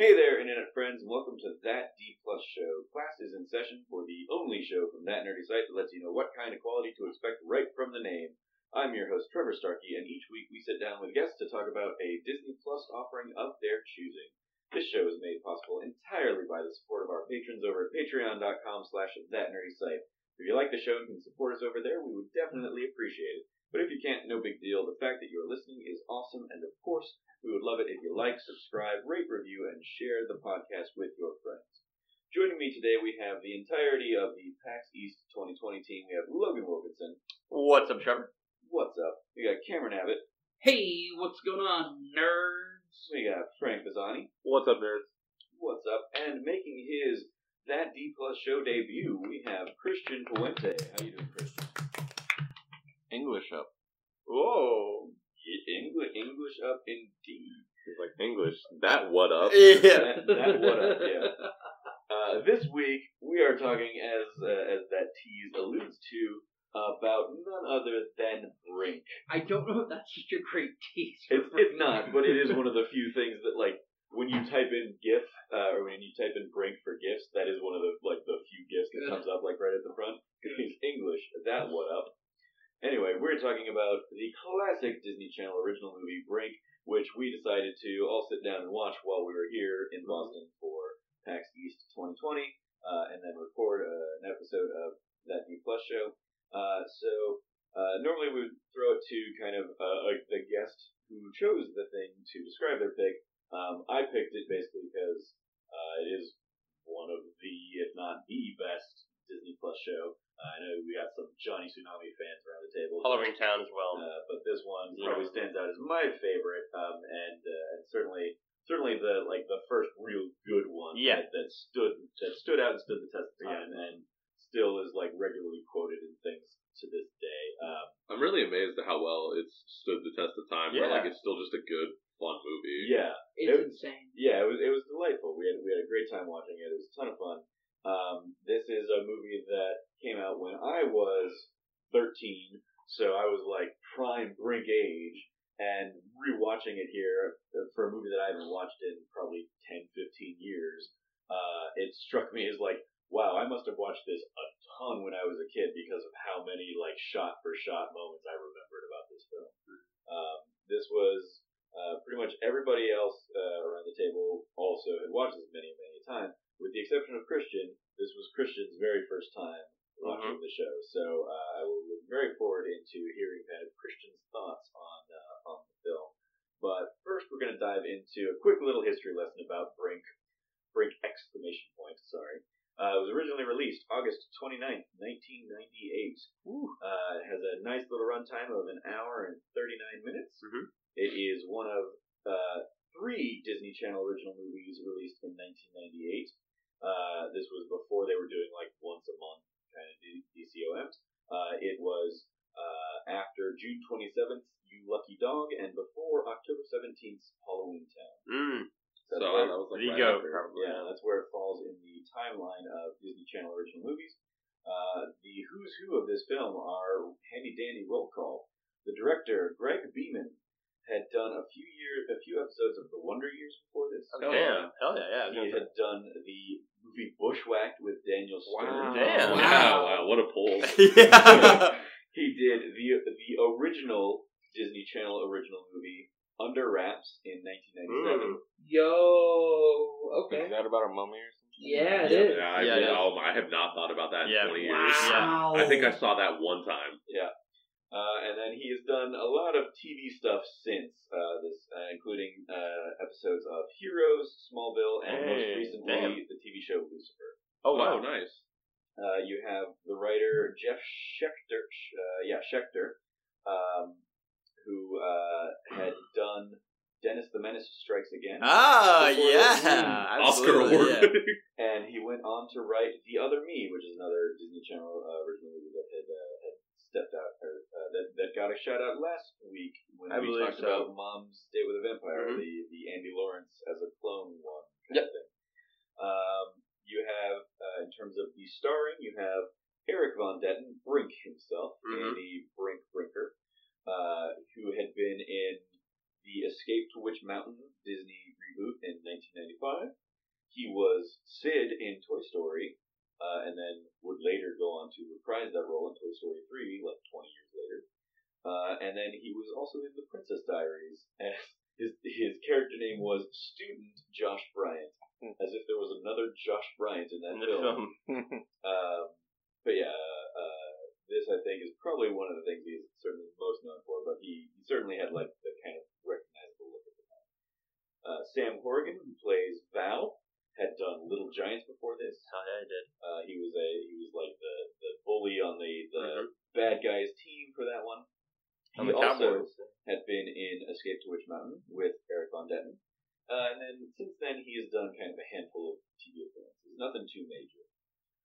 Hey there, internet friends, and welcome to That D Plus Show. Class is in session for the only show from that nerdy site that lets you know what kind of quality to expect right from the name. I'm your host, Trevor Starkey, and each week we sit down with guests to talk about a Disney Plus offering of their choosing. This show is made possible entirely by the support of our patrons over at patreon.com slash site. If you like the show and can support us over there, we would definitely appreciate it. But if you can't, no big deal. The fact that you're listening is awesome, and of course, we would love it if you like, subscribe, rate, review, and share the podcast with your friends. Joining me today, we have the entirety of the PAX East 2020 team. We have Logan Wilkinson. What's up, Trevor? What's up? We got Cameron Abbott. Hey, what's going on, nerds? We got Frank Bazzani. What's up, nerds? What's up? And making his That D Plus Show debut, we have Christian Puente. How you doing, Christian? English up. Whoa. English, English up indeed. He's like English. That what up? That, that what up, yeah. Uh, this week we are talking, as uh, as that tease alludes to, about none other than Brink. I don't know if that's such a great tease. It's, it's not, but it is one of the few things that, like, when you type in GIF uh, or when you type in Brink for gifts, that is one of the like the few gifts that comes up like right at the front. It's English. That what up? Anyway, we're talking about the classic Disney Channel original movie Brink, which we decided to all sit down and watch while we were here in Boston for PAX East 2020, uh, and then record uh, an episode of that D Plus show. Uh, so uh, normally we would throw it to kind of uh, the guest who chose the thing to describe their pick. Um, I picked it basically because uh, it is one of the, if not the best Disney Plus show. I know we got some Johnny Tsunami fans around the table. All over in town as well. Uh, but this one Yeah. probably stands out as my favorite, um, and uh, and certainly certainly the like the first real good one Yeah. that, that stood that stood out and stood the test of time, and still is like regularly quoted in things to this day. Um, I'm really amazed at how well it's stood the test of time. Where like it's still just a good, fun movie. yeah, It's It- insane. yeah, it was it was delightful. We had we had a great time watching it. It was a ton of fun. Um, this is a movie that came out when I was 13, so I was like prime brink age, and rewatching it here uh, for a movie that I haven't watched in probably 10, 15 years, uh, it struck me as like, wow, I must have watched this a ton when I was a kid because of how many like shot for shot moments I remembered about this film. Um, this was uh, pretty much everybody else uh, around the table also had watched this many, many a time, with the exception of Christian. This was Christian's very first time watching the show, so uh, I will look very forward into hearing kind of Christian's thoughts on uh, on the film. But first, we're going to dive into a quick little history lesson about Brink. Brink exclamation point. Sorry. Uh, it was originally released August 29th, 1998. Uh, it has a nice little runtime of an hour and 39 minutes. Mhm. It is one of uh, three Disney Channel original movies released in 1998. Uh, this was before they were doing like once a month kind of DCOMs. Uh, it was uh, after June 27th, You Lucky Dog, and before October 17th, Halloween Town. Mm. So uh, that was like There you right go. after. Probably. yeah, that's where it falls in the timeline of Disney Channel original movies. Uh, the who's who of this film are handy dandy roll call. The director Greg Beeman had done a few years, a few episodes of The Wonder Years before this. Oh, Damn. Hell yeah, yeah. I was He gonna say. had done the movie Bushwhacked with Daniel Stern. Damn. Wow. Wow. wow, what a pull. Yeah. He did the the original Disney Channel original movie Under Wraps in 1997. Mm. Yo, okay. Is that about a mummy or something? Yeah, it Yeah. is. Yeah, I, Yeah, really- yeah. oh, I have not thought about that in Yeah. 20 years. Wow. I think I saw that one time. Uh, and then he has done a lot of TV stuff since uh, this, uh, including uh, episodes of Heroes, Smallville, and most Hey, recently damn. the TV show Lucifer. Oh wow. nice. Uh, you have the writer Jeff Schechter, uh, yeah Schechter, um, who uh, had done Dennis the Menace Strikes Again, Ah, Before yeah. the- Oscar absolutely, award. yeah. winning. and he went on to write The Other Me, which is another Disney Channel uh, original movie that had, uh, had stepped out, or uh, that, that got a shout out last week when I we talked so. about Mom's Day with a Vampire, Mhm. the, the Andy Lawrence as a clone one kind Yep. of thing. Um, you have, uh, in terms of the starring, you have Erik von Detten, Brink himself, Mhm. Andy Brink Brinker, uh, who had been in the Escape to Witch Mountain Disney reboot in 1995. He was Sid in Toy Story, uh, and then would later go on to reprise that role in Toy Story three, like twenty years later. Uh, and then he was also in The Princess Diaries, and his his character name was Student Josh Bryant, Hmm. as if there was another Josh Bryant in that film. Um, but yeah, uh, this I think is probably one of the things he's certainly most known for. But he, he certainly had like the kind of recognizable look at the time. Uh, Sam Horrigan, who plays Val, had done Little Giants before this. oh, yeah, I did. Uh, he was a he was like the, the bully on the the Mhm. bad guys team for that one. On he the also Cowboys. had been in Escape to Witch Mountain with Erik von Detten. Uh, and then since then, he has done kind of a handful of TV appearances, nothing too major.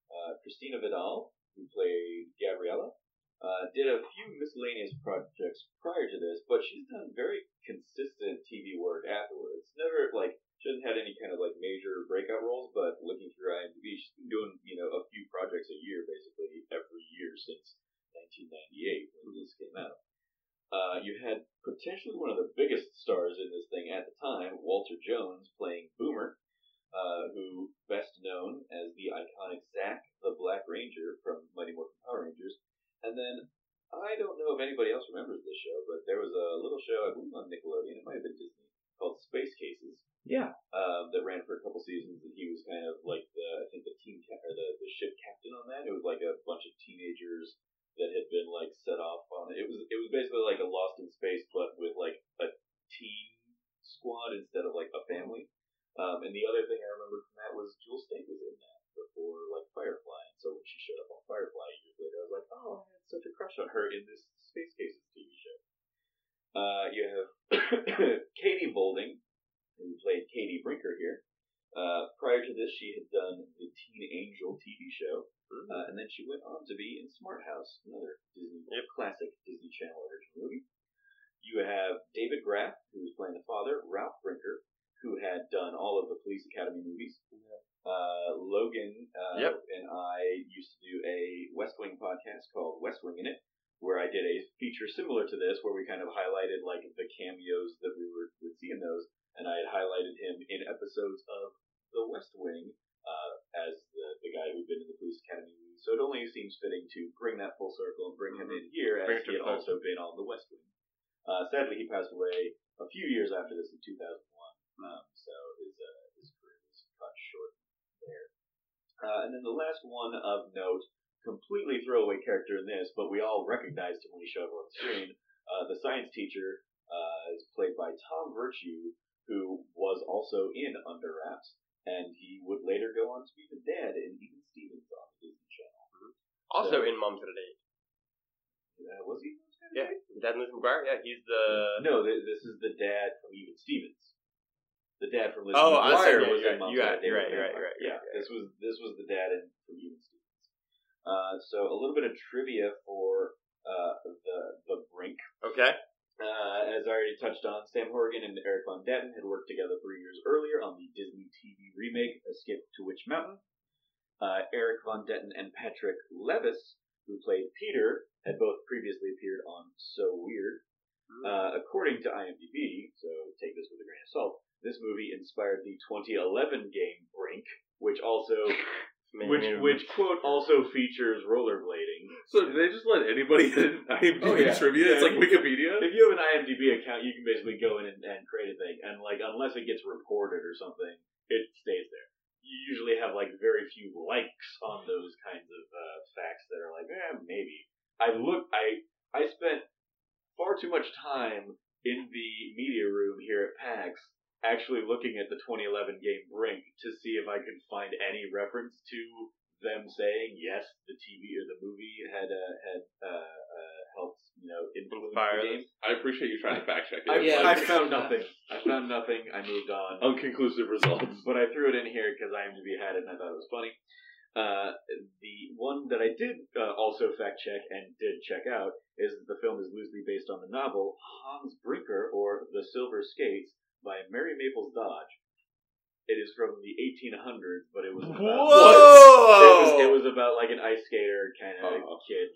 Uh, Christina Vidal, who played Gabriella, uh, did a few miscellaneous projects prior to this, but she's done very consistent TV work afterwards. Never like she hasn't had any kind of like major breakout roles, but looking through IMDb, she's been doing you know a few projects a year basically every year since 1998 when this came out. Uh, you had potentially one of the biggest stars in this thing at the time, Walter Jones, playing Boomer, uh, who best known as the iconic Zack the Black Ranger from Mighty Morphin Power Rangers. And then I don't know if anybody else remembers this show, but there was a little show I believe on Nickelodeon, it might have been Disney, called Space Cases. Yeah. Um, that ran for a couple seasons, and he was kind of like the I think the team ca- or the the ship captain on that. It was like a bunch of teenagers that had been like set off on it. Was it was basically like a Lost in Space, but with like a teen squad instead of like a family. Um, and the other thing I remember from that was Jewel Staite was in that before like Firefly. And so when she showed up on Firefly years later, I was like, oh, I had such a crush on her in this Space Cases TV show. Uh, you have Katie Volding, who played Katie Brinker here. Uh, prior to this, she had done the Teen Angel TV show, uh, and then she went on to be in Smart House, another Disney Yep. classic Disney Channel original movie. You have David Graf, who was playing the father, Ralph Brinker, who had done all of the Police Academy movies. Uh, Logan uh, Yep. and I used to do a West Wing podcast called West Wing in It, where I did a feature similar to this, where we kind of highlighted like the cameos that we were would see in those, and I had highlighted him in episodes of The West Wing uh, as the, guy who'd been in the Police Academy movie. So it only seems fitting to bring that full circle and bring him in here, as he had also been on The West Wing. Uh, sadly, he passed away a few years after this in 2001, um, so his uh, his career was cut short there. Uh, and then the last one of note, completely throwaway character in this, but we all recognized him when he showed up on screen. Uh, the science teacher uh, is played by Tom Virtue, who was also in Under Wraps, and he would later go on to be the dad in Even Stevens on the Disney Channel. Also in Moms at a Date. Uh, was he? Yeah. Dad Lizzie McGuire? Yeah, he's the. No, th- this is the dad from Even Stevens. The dad from Lizzie Oh, McGuire Yeah, was in right, Moms you're Out right, Day right, Vampire. right, Yeah, right. this was this was the dad in from Even Stevens. Uh, so a little bit of trivia for uh, the the Brink. Okay. Uh, as I already touched on, Sam Horrigan and Erik von Detten had worked together three years earlier on the Disney TV remake Escape to Witch Mountain. Uh, Erik von Detten and Patrick Levis, who played Peter, had both previously appeared on So Weird. Uh, according to IMDb, so take this with a grain of salt, this movie inspired the 2011 game Brink, which also, which which quote also features rollerblading. So did they just let anybody in IMDb Oh, yeah. trivia? It's like Wikipedia. If you have an IMDb account, you can basically go in and, and create a thing, and like unless it gets reported or something, it stays there. You usually have like very few likes on those kinds of uh, facts that are like, eh, maybe. I look, I I spent far too much time in the media room here at PAX actually looking at the 2011 game Brink to see if I could find any reference to them saying yes, the TV or the movie had uh, had uh, uh, helped you know influence Inspire the game. I appreciate you trying to fact check I, it. Yeah, I for found nothing. I found nothing. I moved on. Unconclusive results. But I threw it in here because IMDb had it and I thought it was funny. Uh, the one that I did uh, also fact check and did check out is that the film is loosely based on the novel Hans Brinker or The Silver Skates by Mary Mapes Dodge. It is from the 1800s, but it was about, Whoa! It was, it was about like an ice skater kind of Oh. kid.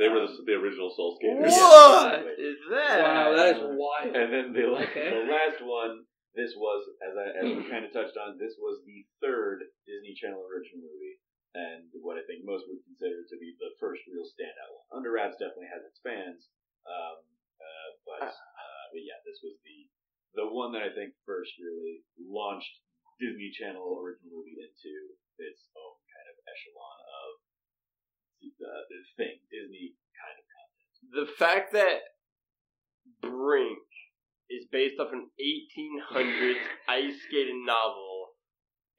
They were the, Um, the original Soul Skaters. Yeah. What is that? Wow, that is wild. And then the, la- Okay. the last one this was, as I as we kind of touched on, this was the third Disney Channel original movie, and what I think most would consider to be the first real standout one. Under Wraps definitely has its fans, um, uh, but, uh, but yeah, this was the the one that I think first really launched Disney Channel original movie into its own kind of echelon of uh, the thing, Disney kind of content. The fact that Brink is based off an 1800s ice skating novel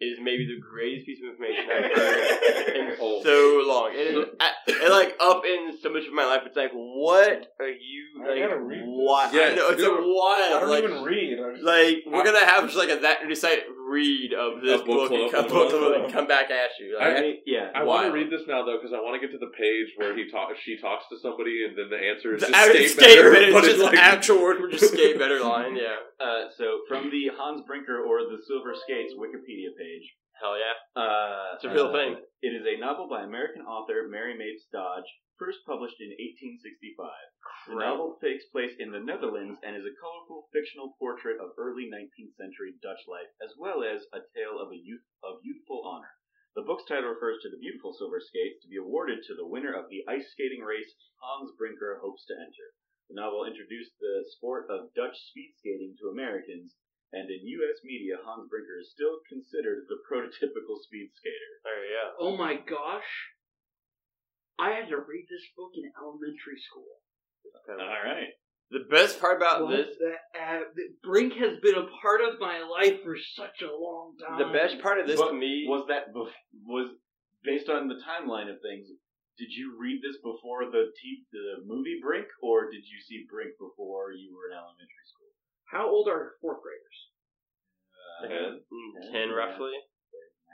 is maybe the greatest piece of information I've heard in so long. It, is, I, it like up in so much of my life. It's like, what are you I like? gotta read this. What? Yeah, I know it's dude, a wild. I don't like, even read. Just- Like we're I- gonna have just like a that recite read of this A book book, and come, book club and come back at you. Like, I- yeah, I want to read this now though because I want to get to the page where he talk, she talks to somebody, and then the answer is the just act- skate, skate better. better, it's just like, actual word for just skate better line. Yeah. Uh, so from the Hans Brinker or the Silver Skates Wikipedia page, Hell yeah. uh, It's a real uh, thing. It is a novel by American author Mary Mapes Dodge, first published in 1865. The novel takes place in the Netherlands and is a colorful fictional portrait of early 19th century Dutch life, as well as a tale of a youth of youthful honor. The book's title refers to the beautiful silver skates to be awarded to the winner of the ice skating race Hans Brinker hopes to enter. The novel introduced the sport of Dutch speed skating to Americans, and in U.S. media, Hans Brinker is still considered the prototypical speed skater. There you go. Oh my gosh. I had to read this book in elementary school. All right. The best part about What this, the, uh, the- Brink has been a part of my life for such a long time. the best part of this But to me, was that bef- was based on the timeline of things. Did you read this before the t- the movie Brink, or did you see Brink before you were in elementary school? How old are fourth graders? Uh, ten roughly.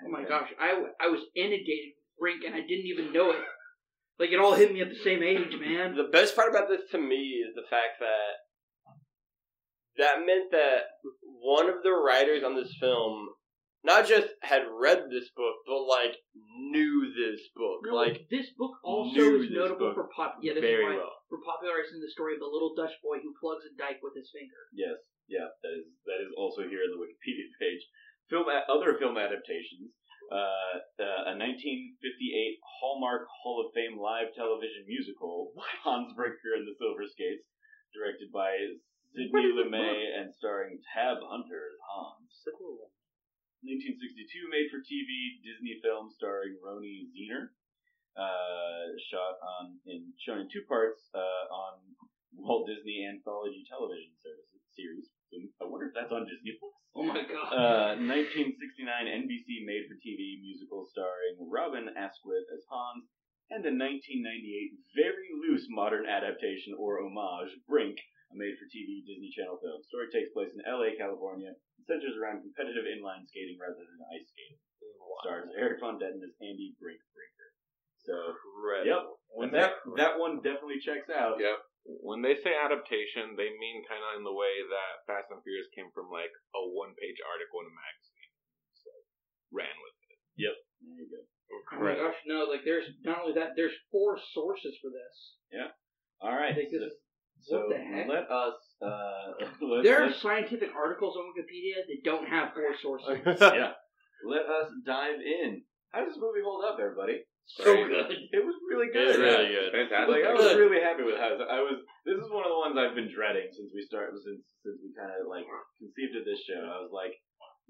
Oh my gosh, I, w- I was inundated with Brink and I didn't even know it. Like it all hit me at the same age, man. The best part about this to me is the fact that that meant that one of the writers on this film not just had read this book, but like knew this book. No, like this book also is notable for pop. Yeah, this very is why, well. for popularizing the story of the little Dutch boy who plugs a dike with his finger. Yes, yeah, that is that is also here in the Wikipedia page. Film other film adaptations. Uh, a 1958 Hallmark Hall of Fame live television musical, Hans Brinker and the Silver Skates, directed by Sidney What Lumet and starring Tab Hunter as Hans. 1962 made for TV Disney film starring Rony Zeander. Uh, shot on in shown in two parts uh, on Walt Disney Anthology television services series. I wonder if that's on Disney Plus. Oh my god. Uh, 1969 NBC made for TV musical starring Robin Askwith as Hans, and the 1998 very loose modern adaptation or homage, Brink, a made for TV Disney Channel film. The Story takes place in LA, California, and centers around competitive inline skating rather than ice skating. Stars Erik von Detten as Andy Brink Brinker. So, Incredible. yep, that that one definitely checks out. Yep. When they say adaptation, they mean kind of in the way that Fast and Furious came from like a one-page article in a magazine, so ran with it. Yep. There you go. Oh my gosh, no, like there's not only that, there's four sources for this. Yeah. All right. I think this is So what the heck? let us. Uh, let, There are scientific articles on Wikipedia that don't have four sources. yeah. Let us dive in. How does this movie hold up, everybody? So Great. good. It was really good. It's good. really good. Fantastic. Like I was really happy with how I was. This is one of the ones I've been dreading since we started. Since since we kind of like conceived of this show. I was like,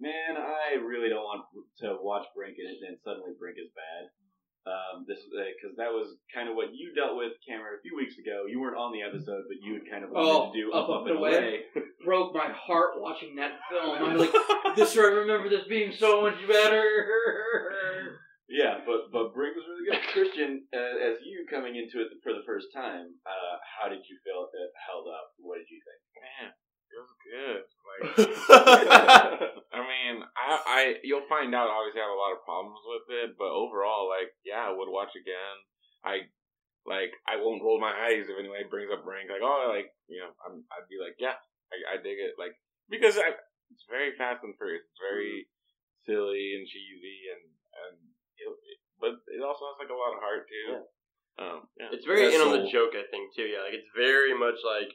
man, I really don't want to watch Brink and, then suddenly Brink is bad. Um, this because that was kind of what you dealt with, Cameron, a few weeks ago. You weren't on the episode, but you had kind of wanted Oh, to do Up, up, Up, and and away. Broke my heart watching that film. I'm like, this I remember this being so much better. Yeah, but but Brink was really good. Christian, uh, as you coming into it for the first time, uh, how did you feel it held up? What did you think? Man, it was good. Like, I mean, I, I, you'll find out. Obviously, I have a lot of problems with it, but overall, like, yeah, I would watch again. I, like, I won't roll my eyes if anybody brings up Brink. Like, oh, like, you know, I'm, I'd be like, yeah, I, I dig it. Like, because I, it's very fast and furious. It's very silly and cheesy, and and it, it- but it also has like a lot of heart too. Um, yeah. It's very in on the joke, I think, too. Yeah, like it's very much like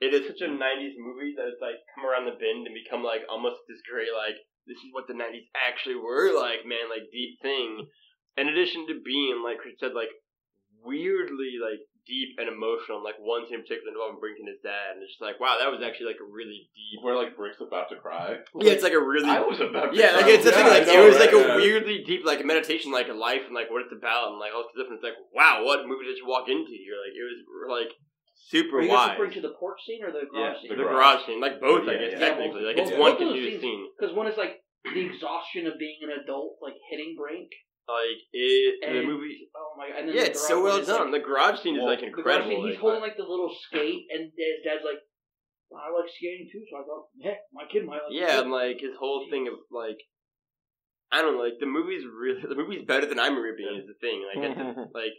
it is such a '90s movie that it's like come around the bend and become like almost this great like this is what the '90s actually were like, man, like deep thing. In addition to being like Chris said, like weirdly like deep and emotional. Like one scene in particular involving Brink and his dad, and it's just like wow, that was actually like a really deep. Where like Brink's about to cry. Yeah, it's like a really I was about to Yeah, like it's the Yeah, thing. Like know, it was right? like a Yeah. weirdly deep, like meditation, like a life and like what it's about, and like all this different. It's like wow, what movie did you walk into? You're like it was like super Are you guys wide. referring to the porch scene or the garage Yeah, scene? The garage scene, like both, I Yeah, guess yeah. technically, like it's Both- one both of those continuous scenes- scene. Because one is like the exhaustion of being an adult, like hitting Brink. Like it, the movie. Oh my god! And then Yeah, it's so well done. Like, the garage scene well, is like the incredible. scene, he's like, holding like the little skate, and his dad's like, "I like skating too," so I thought, "Heck, my kid might like." it Yeah, too." and like his whole thing of like, I don't know, like the movie's really the movie's better than I remember it being is the thing. Like, it's, like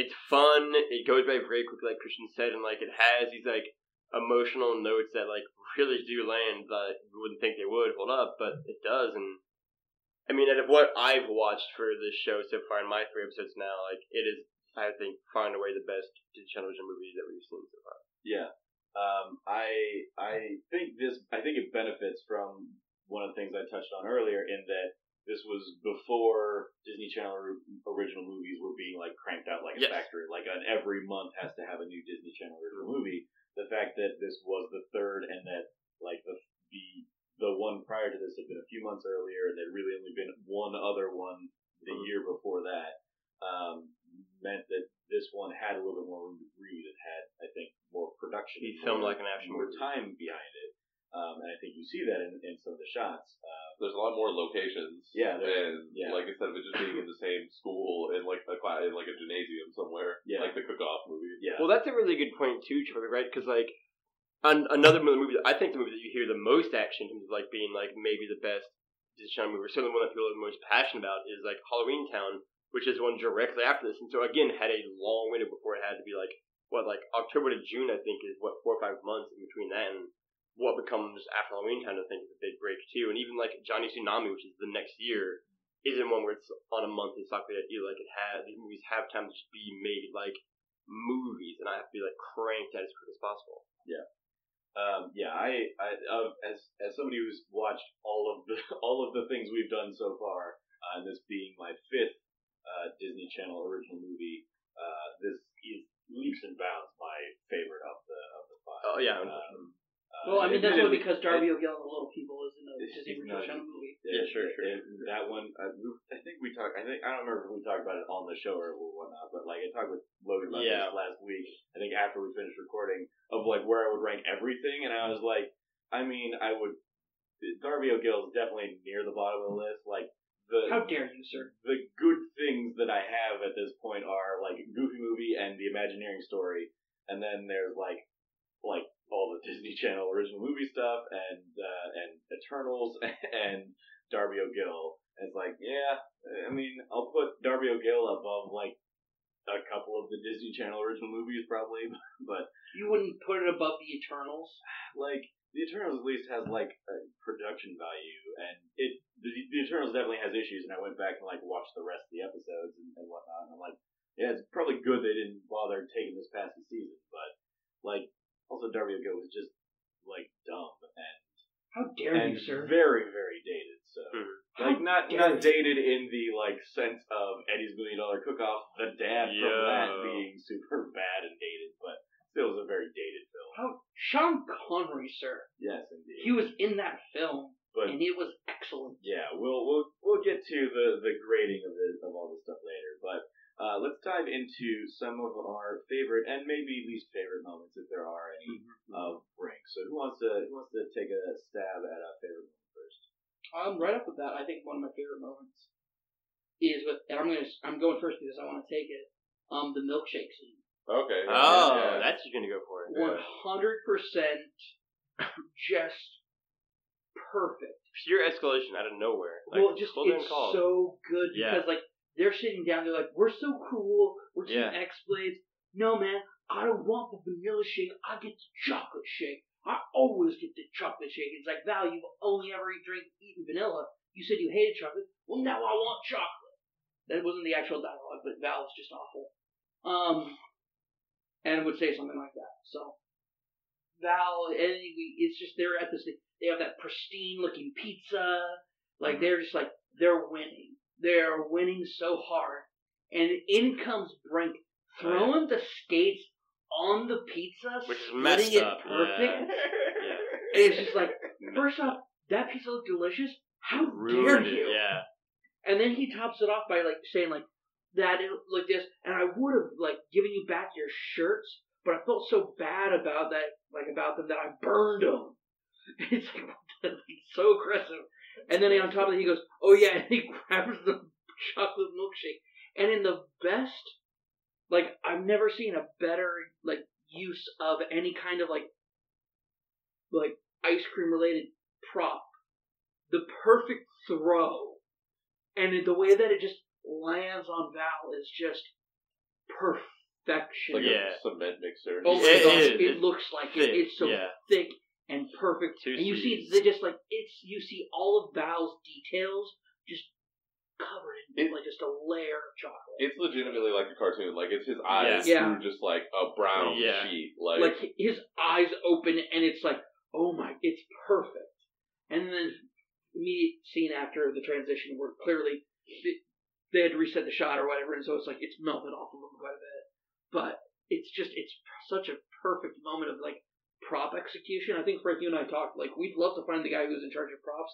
it's fun. It goes by very quickly, like Christian said, and like it has these like emotional notes that like really do land that you wouldn't think they would hold up, but it does. And I mean, out of what I've watched for this show so far in my three episodes now, like it is, I think, far and away the best Disney television movie that we've seen so far. Yeah. Um, I I think this I think it benefits from one of the things I touched on earlier in that this was before Disney Channel original movies were being like cranked out like a Yes. factory, like an every month has to have a new Disney Channel original movie. The fact that this was the third and that like the the the one prior to this had been a few months earlier, and there'd really only been one other one the Mhm. year before that, um, meant that this one had a little bit more room to breathe. It had, I think, more production. He and filmed more- like an action more movie. time behind it, um, and I think you see that in, in some of the shots. Uh, There's a lot more locations. Yeah, and yeah. like instead of it just being in the same school in like a class, in like a gymnasium somewhere, Yeah. like the cook-off movie. yeah, Well, that's a really good point too, Charlie. Right? Because like, an, another movie, that- I think the movie that you hear the most action of like being like maybe the best Disney movie, or certainly one that people are the most passionate about, is like Halloween Town, which is one directly after this, and so again had a long window before it had to be like what like October to June, I think, is what four or five months in between that and what becomes after Halloween Town. I think is a big break too, and even like Johnny Tsunami, which is the next year. Isn't one where it's on a monthly cycle either. Like it had these movies have time to just be made like movies, and I have to be like cranked out as quick as possible. Um, yeah. I, I uh, as as somebody who's watched all of the all of the things we've done so far, uh, and this being my fifth uh, Disney Channel original movie, uh, this is leaps and bounds my favorite of the of the five. Oh yeah, Um, Well, I mean that's only because Darby O'Gill and the Little People is in the It's- Disney it's original not- Channel movie. Yeah, sure, sure. and that one, uh, I, I think we talked. I think I don't remember if we talked about it on the show or whatnot, but like I talked with Logan about Yeah. this last week. I think after we finished recording of like where I would rank everything, and I was like, I mean, I would. Darby O'Gill is definitely near the bottom of the list. Like the How dare you, sir? the good things that I have at this point are like Goofy Movie and the Imagineering story, and then there's like like all the Disney Channel original movie stuff and uh, and Eternals and Darby O'Gill. And it's like, yeah, I mean, I'll put Darby O'Gill above like a couple of the Disney Channel original movies probably, but You wouldn't put it above the Eternals. like the Eternals at least has like a production value, and it the, the Eternals definitely has issues. And I went back and like watched the rest of the episodes and, and whatnot, and I'm like, yeah, it's probably good they didn't bother taking this past the season, but like also Darby O'Gill was just like dumb and How dare and you, sir? very very dated. So Mhm. like not dare not you. dated in the like sense of Eddie's Million Dollar Cook Off, the dad from that being super bad and dated, but still was a very dated film. How Sean Connery, sir? Yes, indeed. He was in that film, but and it was excellent. yeah, we'll we'll we'll get to the the grading of the of all this stuff later. But uh, let's dive into some of our favorite and maybe least favorite moments, if there are any, of Brink. So who wants to who wants to take a stab at a favorite moment first? Um, right up with that, I think one of my favorite moments is with, and I'm gonna, I'm going first because I want to take it. Um, the milkshake scene. Okay. Oh, yeah. that's you're gonna go for it. One hundred percent, just perfect. Pure escalation out of nowhere. Like, well, just full it's call. so good Yeah. because like they're sitting down, they're like, "We're so cool, we're Team Yeah. X Blades." No, man, I don't want the vanilla shake. I get the chocolate shake. I always get the chocolate shake. It's like Val, you've only ever drink, eaten vanilla. You said you hated chocolate. Well, now I want chocolate. That wasn't the actual dialogue, but Val was just awful. Um, and would say something like that. So Val, and it's just they're at this. They have that pristine looking pizza. Like they're just like they're winning. They're winning so hard, and in comes Brink oh, throwing the skates on the pizza, Which is messed it up. perfect. Yeah. And it's just like, first off, that pizza looked delicious. How dare Ruined it. you? Yeah. And then he tops it off by like saying like that it like this, and I would have like given you back your shirts, but I felt so bad about that, like about them that I burned them. It's like it's so aggressive. And then on top of it, he goes, "Oh yeah," and he grabs the chocolate milkshake, and in the best, like I've never seen a better like use of any kind of like like ice cream related prop. The perfect throw and the way that it just lands on Val is just perfection. Like Yeah. a cement mixer. Oh my It gosh, it looks like thick, it. It's so yeah. thick and perfect. Two and you see C's. they just like it's you see all of Val's details just covered in It- like just a layer of chocolate. It's legitimately like a cartoon. Like it's his eyes Yeah. through just like a brown Yeah. sheet. Like, like his eyes open and it's like, oh my, it's perfect. And then immediate scene after the transition where clearly they- they had to reset the shot or whatever, and so it's like it's melted off of them quite a bit. But it's just it's such a perfect moment of like prop execution. I think Frank, you and I talked like we'd love to find the guy who's in charge of props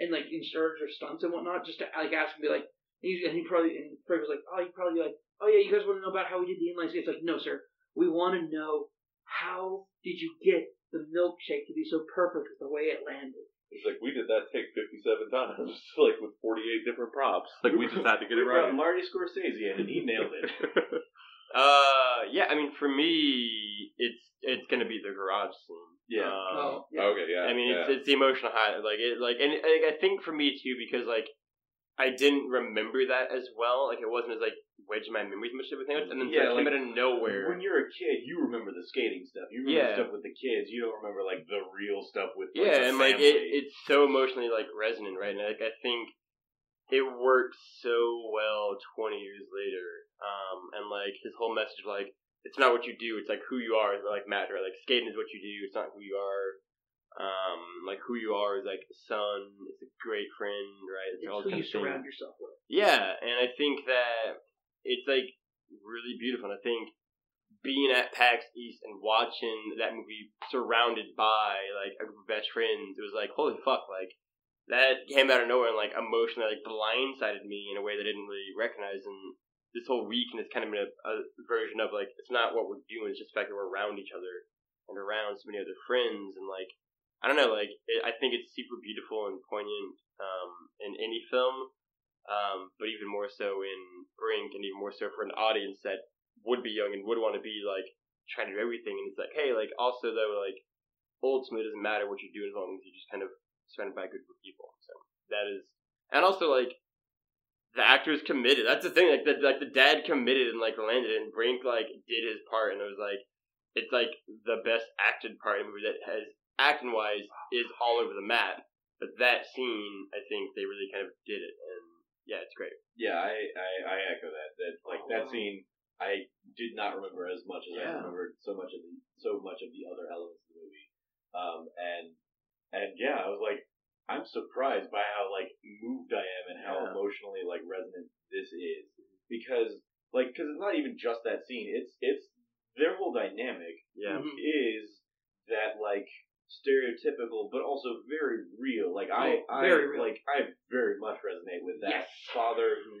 and like in charge of stunts and whatnot, just to like ask him, be like, he's, and he probably and Frank was like, oh, you probably be like, oh yeah, you guys want to know about how we did the inline skates? Like, no, sir, we want to know how did you get the milkshake to be so perfect with the way it landed. it's like we did that take fifty-seven times, like with forty-eight different props. Like we just had to get it We brought right. Marty Scorsese in, and he nailed it. Uh, yeah. I mean, for me, it's it's gonna be the garage scene. Yeah. Um, oh, yeah. Okay, yeah. I mean, yeah. it's it's the emotional high, like it, like, and like, I think for me too, because like I didn't remember that as well. Like it wasn't as like wedged in my memories much of a thing, and then Yeah, so it came out of nowhere. When you're a kid, you remember the skating stuff. You remember Yeah. stuff with the kids. You don't remember like the real stuff with like, yeah, the and like it, it's so emotionally like resonant, right? And like I think it works so well twenty years later. Um, and like his whole message, of, like it's not what you do, it's like who you are, like matter. Like skating is what you do, it's not who you are. Um, like who you are is like a son, it's a great friend, right? It's all who you surround yourself with. Yeah, and I think that it's like really beautiful. And I think being at PAX East and watching that movie surrounded by like a group of best friends, it was like holy fuck, like that came out of nowhere and like emotionally like blindsided me in a way that I didn't really recognize. And this whole weekend has kind of been a, a version of like it's not what we're doing, it's just the fact that we're around each other and around so many other friends and like I don't know, like it, I think it's super beautiful and poignant um, in any film um, but even more so in Brink, and even more so for an audience that would be young and would want to be like trying to do everything. And it's like, hey, like also though, like ultimately it doesn't matter what you do as long as you just kind of surrounded by a good group of people. So that is, and also like the actor is committed. That's the thing. Like the like the dad committed and like landed, and Brink like did his part, and it was like it's like the best acted part of a movie that has acting wise is all over the map. But that scene, I think they really kind of did it, and yeah, it's great. Yeah, I, I, I echo that. That like Oh, that wow. scene, I did not remember as much as I remembered so much of the so much of the other elements of the movie. Um, and and yeah, I was like, I'm surprised by how like moved I am and how Yeah. emotionally like resonant this is because like because it's not even just that scene. It's it's their whole dynamic Yeah, Mhm. is that like stereotypical but also very real. Like I, Oh, I very real. like I very much resonate with that Yes. father who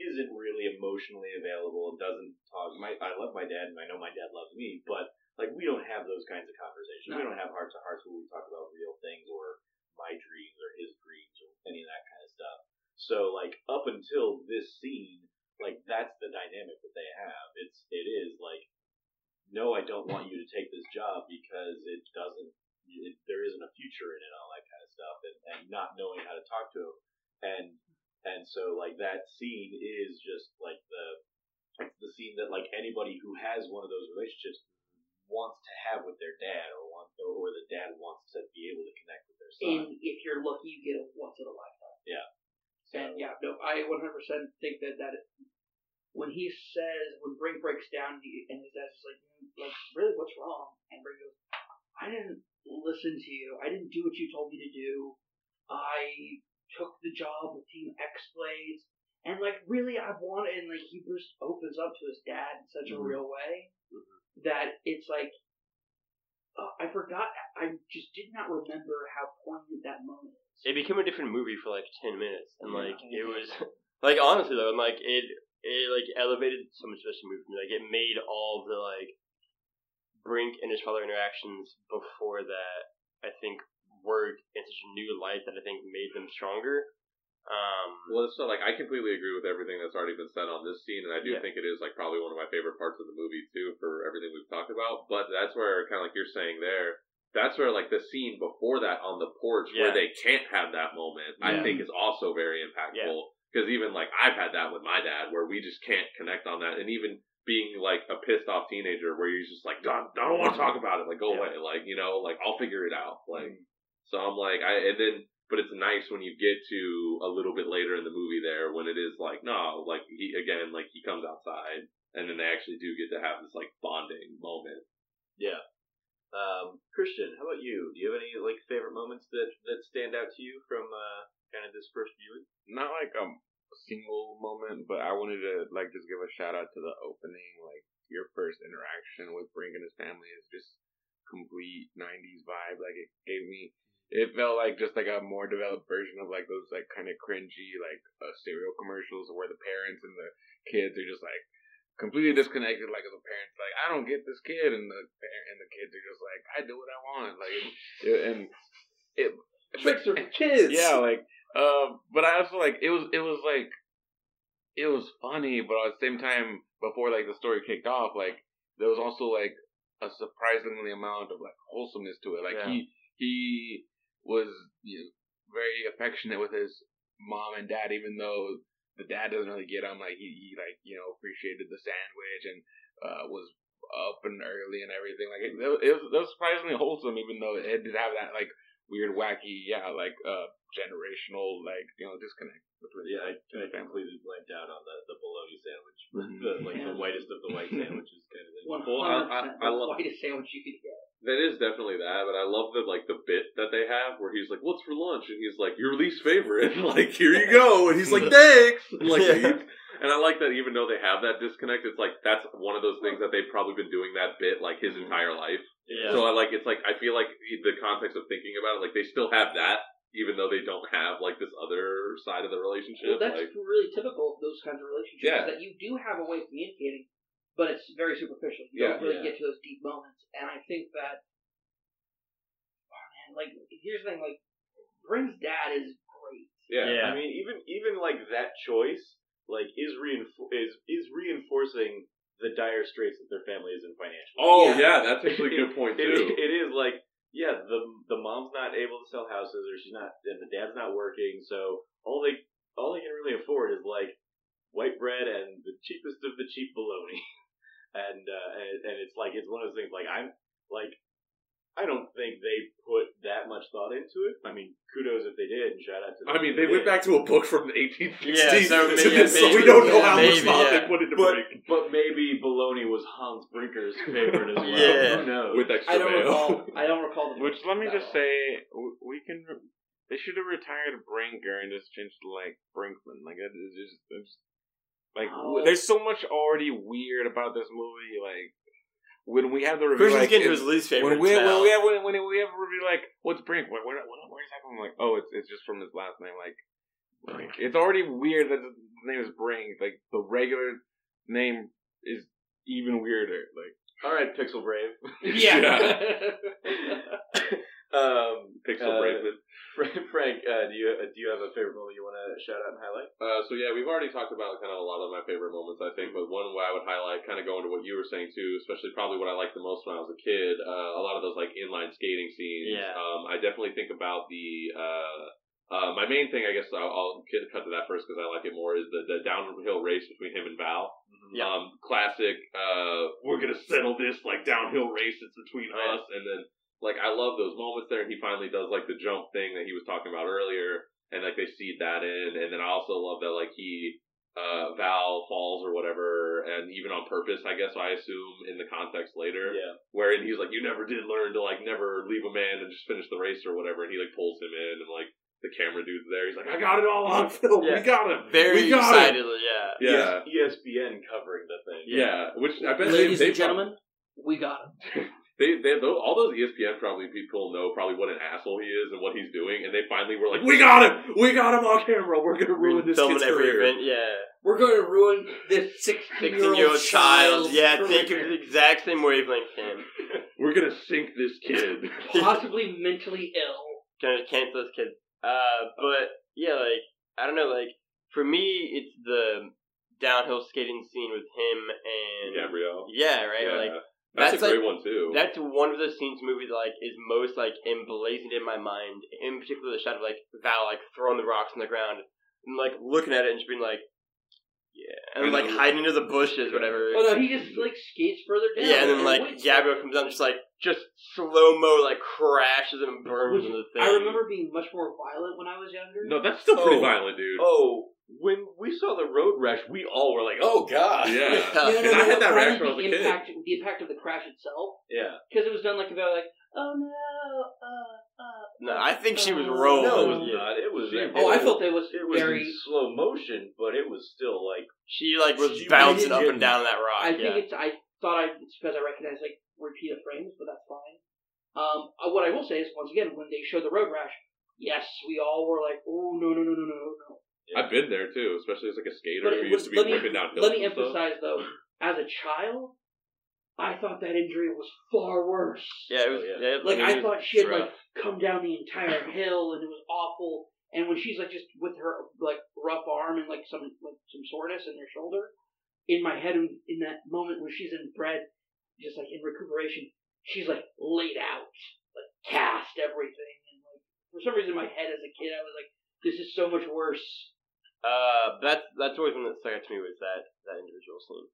isn't really emotionally available and doesn't talk. My I love my dad and I know my dad loves me, but like we don't have those kinds of conversations. We don't have heart to hearts where we talk about real things or my dreams or his dreams or any of that kind of stuff. So like up until this scene, like that's the dynamic that they have. It's it is like no, I don't want you to take this job because it doesn't, it, there isn't a future in it, all that kind of stuff, and, and not knowing how to talk to him, and and so like that scene is just like the, it's the scene that like anybody who has one of those relationships wants to have with their dad, or wants, or, the dad wants to be able to connect with their son. And if you're lucky, you get a once in a lifetime. Yeah. So, And yeah, no, I 100% think that that when he says when Brink breaks down and his dad's like, like really, what's wrong? And Brink goes, I didn't listen to you. I didn't do what you told me to do. I took the job with Team X Blades, and like really, I wanted. And like he just opens up to his dad in such a Mhm. real way that it's like uh, I forgot. I just did not remember how poignant that moment is. it became a different movie for like ten minutes, and like Yeah. it was like honestly though, and like it it like elevated so much of this movie. Like it made all the like Brink and his father interactions before that I think work in such a new light that I think made them stronger. Um, Well, it's not like I completely agree with everything that's already been said on this scene, and I do Yeah. think it is like probably one of my favorite parts of the movie too, for everything we've talked about. But that's where kind of like you're saying there, that's where like the scene before that on the porch Yeah. where they can't have that moment, I think is also very impactful. Because even like I've had that with my dad, where we just can't connect on that, and even being like a pissed off teenager, where you're just like, "Don't, I don't want to talk about it," like go Yeah. away, like you know, like I'll figure it out, like. So I'm like, I and then but it's nice when you get to a little bit later in the movie there when it is like no like he again like he comes outside and then they actually do get to have this like bonding moment Yeah. Um, Christian, how about you? Do you have any like favorite moments that that stand out to you from uh, kind of this first viewing? not like a single moment but i wanted to like just give a shout out to the opening like your first interaction with brink and his family is just complete 90s vibe like it gave me it felt like just like a more developed version of like those like kind of cringy like uh, cereal commercials where the parents and the kids are just like completely disconnected like the parents like i don't get this kid and the par- and the kids are just like i do what i want like it, and it Tricks are kids. yeah, like, uh, but I also like it was it was like it was funny, but at the same time, before like the story kicked off, like there was also like a surprisingly amount of like wholesomeness to it. Like Yeah. he he was you know, very affectionate with his mom and dad, even though the dad doesn't really get him. Like he, he like you know appreciated the sandwich and uh, was up and early and everything. Like it, it was it was surprisingly wholesome, even though it did have that like weird, wacky, yeah, like uh generational like you know disconnect between Yeah, I, I completely blanked out on the, the bologna sandwich. The, like Yeah. the whitest of the white sandwiches kind of thing. One Well, I- hundred I- percent I the love- whitest sandwich you could get. That is definitely that, but I love the like the bit that they have where he's like, "What's for lunch?" and he's like, "Your least favorite." like, here you go, and he's like, "Thanks." And, like, Yeah. he- and I like that even though they have that disconnect, it's like that's one of those things that they've probably been doing that bit like his entire life. Yeah. So I like it's like I feel like the context of thinking about it, like they still have that, even though they don't have like this other side of the relationship. Well, that's like, really typical of those kinds of relationships. Yeah. That you do have a way of communicating, but it's very superficial. You Yeah. don't really Yeah. get to those deep moments. And I think that, oh man, like here's the thing: like Brink's dad is great. yeah. Yeah. I mean, even even like that choice, like is reinfor- is is reinforcing the dire straits that their family is in financially. Oh Yeah. yeah, that's actually a good point It- too. it is like yeah, the the mom's not able to sell houses, or she's not, and the dad's not working, so all they all they can really afford is like white bread and the cheapest of the cheap bologna, and uh, and, and it's like it's one of those things like I'm like. I don't think they put that much thought into it. I mean, kudos if they did, and shout out to them. I mean, if they went did. back to a book from the 1860s, Yeah, so so, maybe- so we maybe- don't know yeah, how much maybe, thought yeah. they put into But Brink but maybe Baloney was Hans Brinker's favorite as well. Yeah. Who knows? with extra I don't mayo. recall. I don't recall the. Which let me that just well. say, w- we can. They should have retired Brinker and just changed to like Brinkman. Like it is just, it's like Oh. there's so much already weird about this movie. Like when we have the review, Christian's like, getting to his least favorite. when we now. when we have when, when we have a review like what's Brink? Where, where, where, where's that from? Like oh, it's it's just from his last name. Like Brink. It's already weird that his name is Brink. Like the regular name is even weirder. Like All right, Pixel Brave. Yeah. um, Pixel uh. Frank, uh, do you uh, do you have a favorite moment you want to shout out and highlight? Uh, so yeah, we've already talked about kind of a lot of my favorite moments, I think, but one way I would highlight, kind of going to what you were saying too, especially probably what I liked the most when I was a kid, uh, a lot of those like inline skating scenes. Yeah. Um, I definitely think about the, uh, uh, my main thing, I guess I'll, I'll cut to that first because I like it more, is the, the downhill race between him and Val. Yeah. Um, classic, uh, we're gonna settle this like downhill race, it's between Right. us, and then like I love those moments there. He finally does like the jump thing that he was talking about earlier, and like they seed that in. And then I also love that like he uh, Val falls or whatever, and even on purpose, I guess I assume in the context later, Yeah. wherein he's like, "You never did learn to like never leave a man and just finish the race or whatever," and he like pulls him in, and like the camera dude's there, he's like, "I got it all on film, Yeah. we got him, Very we got excited, it." yeah. Yeah, ESPN covering the thing. yeah, which I bet Ladies they, and they gentlemen, we got him. They, they, tho- all those ESPN probably people know probably what an asshole he is and what he's doing, and they finally were like, "We got him! We got him on camera! We're gonna ruin this Filming kid's every career." event, yeah. We're going to ruin this 16 16 year year old old child, yeah, career. think of the exact same wavelength him. We're gonna sink this kid. Possibly mentally ill. Gonna cancel this kid. Uh, but yeah, like I don't know, like for me, it's the downhill skating scene with him and Gabrielle. yeah, right. Yeah. Like that's, that's a great one too. that's one of the scenes movie that like is most like emblazoned in my mind. In particular, the shot of like Val like throwing the rocks on the ground and like looking at it and just being like, yeah, and like hiding into the bushes, whatever. Oh no, he just like skates further down. Yeah, and then like waits. Gabrielle comes down, just like just slow mo, like crashes and burns Which on the thing. I remember being much more violent when I was younger. no, that's still oh. pretty Oh. violent, dude. Oh, when we saw the road rash, we all were like, "Oh God!" Yeah. No, no, no, I had that but I reaction when I was a the kid. impact, the impact of the crash itself, yeah. because it was done like about like, oh no, uh, uh. No, I think she was uh, rolling. No, it was Yeah. not. It was. She- it Oh, I felt it was it was very. in slow motion, but it was still like She like was She bouncing up and down that rock. I think it's. I thought I it's because I recognized like repeated frames, but that's fine. Um, uh, what I will say is once again when they showed the road rash, yes, we all were like, oh no no no no no no no. I've been there too, especially as like a skater But who used to be let me- whipping down hills. Let me emphasize though, as a child, I thought that injury was far worse. yeah, it was. Oh, yeah. yeah, Like it I thought she had rough. like come down the entire hill and it was awful. And when she's like just with her like rough arm and like some like some soreness in her shoulder, in my head in, in that moment when she's in bed, just like in recuperation, she's like laid out, like cast everything, and like for some reason in my head as a kid I was like, this is so much worse. Uh, that's that's always one that stuck out to me was that that individual scene.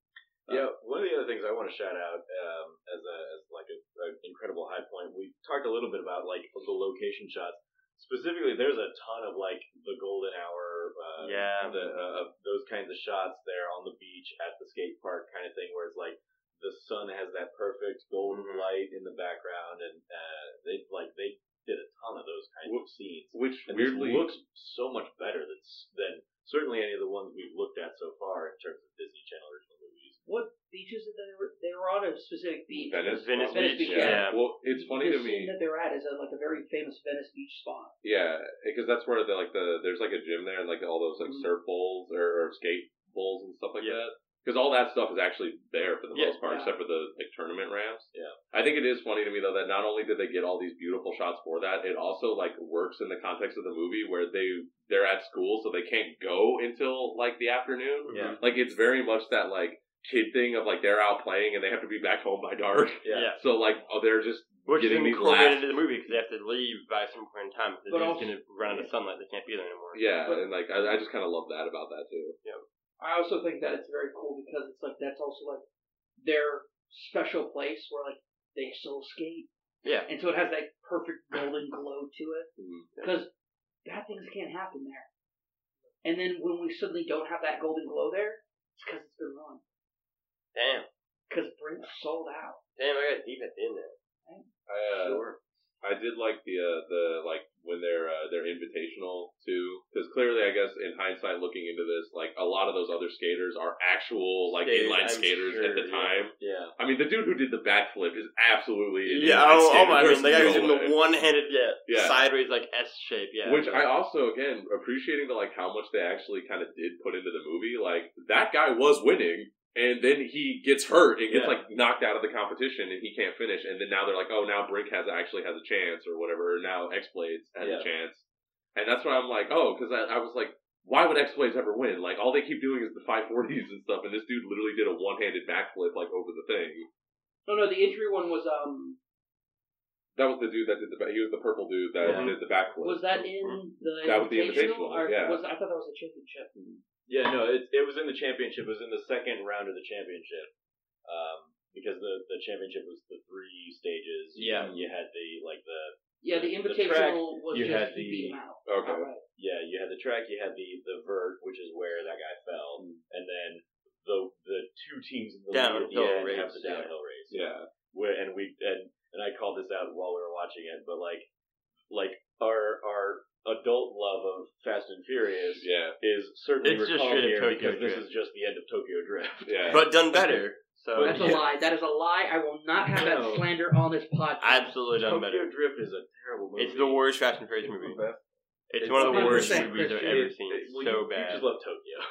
Yeah, one of the other things I want to shout out um, as a as like a, an incredible high point. We talked a little bit about like the location shots. Specifically, there's a ton of like the golden hour, uh, Yeah. the uh, those kinds of shots there on the beach at the skate park kind of thing, where it's like the sun has that perfect golden Mhm. light in the background, and uh, they like they did a ton of those kinds of scenes. Which And weirdly looks so much better than than certainly any of the ones we've looked at so far in terms of Disney Channel original movies. What beaches did they were they were on a specific beach? Venice, Venice Venice Beach, Beach, yeah. yeah. Well, it's funny the to scene me. that they're at is at like a very famous Venice Beach spot. Yeah, because that's where the like the there's like a gym there and like all those like Mhm. surf bowls or, or skate bowls and stuff like Yeah. that. Because all that stuff is actually there for the Yeah, most part, yeah. except for the like tournament ramps. Yeah. I think it is funny to me though that not only did they get all these beautiful shots for that, it also like works in the context of the movie where they they're at school so they can't go until like the afternoon. Yeah. Like it's very much that like kid thing of like they're out playing and they have to be back home by dark. Yeah. yeah. So like oh they're just Which is getting these incorporated into the movie because they have to leave by some point in time. Because they're also- going to run out of sunlight. They can't be there anymore. yeah, But- and like I, I just kind of love that about that too. I also think that it's very cool because it's like that's also like their special place where like they still skate, Yeah. and so it has that perfect golden glow to it Mhm. because bad things can't happen there. And then when we suddenly don't have that golden glow there, it's because it's been run. Damn. Because Brink sold out. Damn, I got deep at the end there. I, uh, I did like the uh, the like when they're uh, they're invitational too, because clearly, I guess in hindsight, looking into this, like a lot of those other skaters are actual like Skaters, inline I'm skaters sure, at the yeah. time. Yeah. I mean, the dude who did the backflip is absolutely Yeah, oh, oh my, I mean, the guy who's no in the one-handed, yeah, Yeah. sideways like S shape, yeah. Which I also again appreciating the like how much they actually kind of did put into the movie. Like that guy was winning, and then he gets hurt and gets Yeah. like knocked out of the competition, and he can't finish. And then now they're like, oh, now Brink has actually has a chance or whatever. Or now X Blades has Yeah. a chance, and that's why I'm like, oh, because I, I was like. Why would X Blades ever win? Like all they keep doing is the 540s and stuff, and this dude literally did a one-handed backflip like over the thing. No, no, the injury one was um That was the dude that did the. He was the purple dude that Yeah. did the backflip. was that in the That was the invitational? or yeah. was I thought that was the championship. Yeah, no, it, it was in the championship. It was in the second round of the championship. Um, because the, the championship was the three stages. Yeah. You had the, like, the Yeah, the The track, invitational was you just had he beat the- him out. Okay. outright. Yeah, you had the track, you had the the vert, which is where that guy fell, and then the the two teams in the lead Downhill end race, have the yeah. downhill race. Yeah. Where, and we and and I called this out while we were watching it, but like like our our adult love of Fast and Furious Yeah. is certainly It's just recalled straight here Tokyo because this Drift. is just the end of Tokyo Drift. Yeah. but done better. So That's a lie. That is a lie. I will not have No. that slander on this podcast. absolutely done better. Tokyo better. Drift is a terrible movie. It's the worst Fast and Furious movie. It's, It's one of the worst 100% movies I've ever It- seen. it- It's well, so you, bad. You just love Tokyo.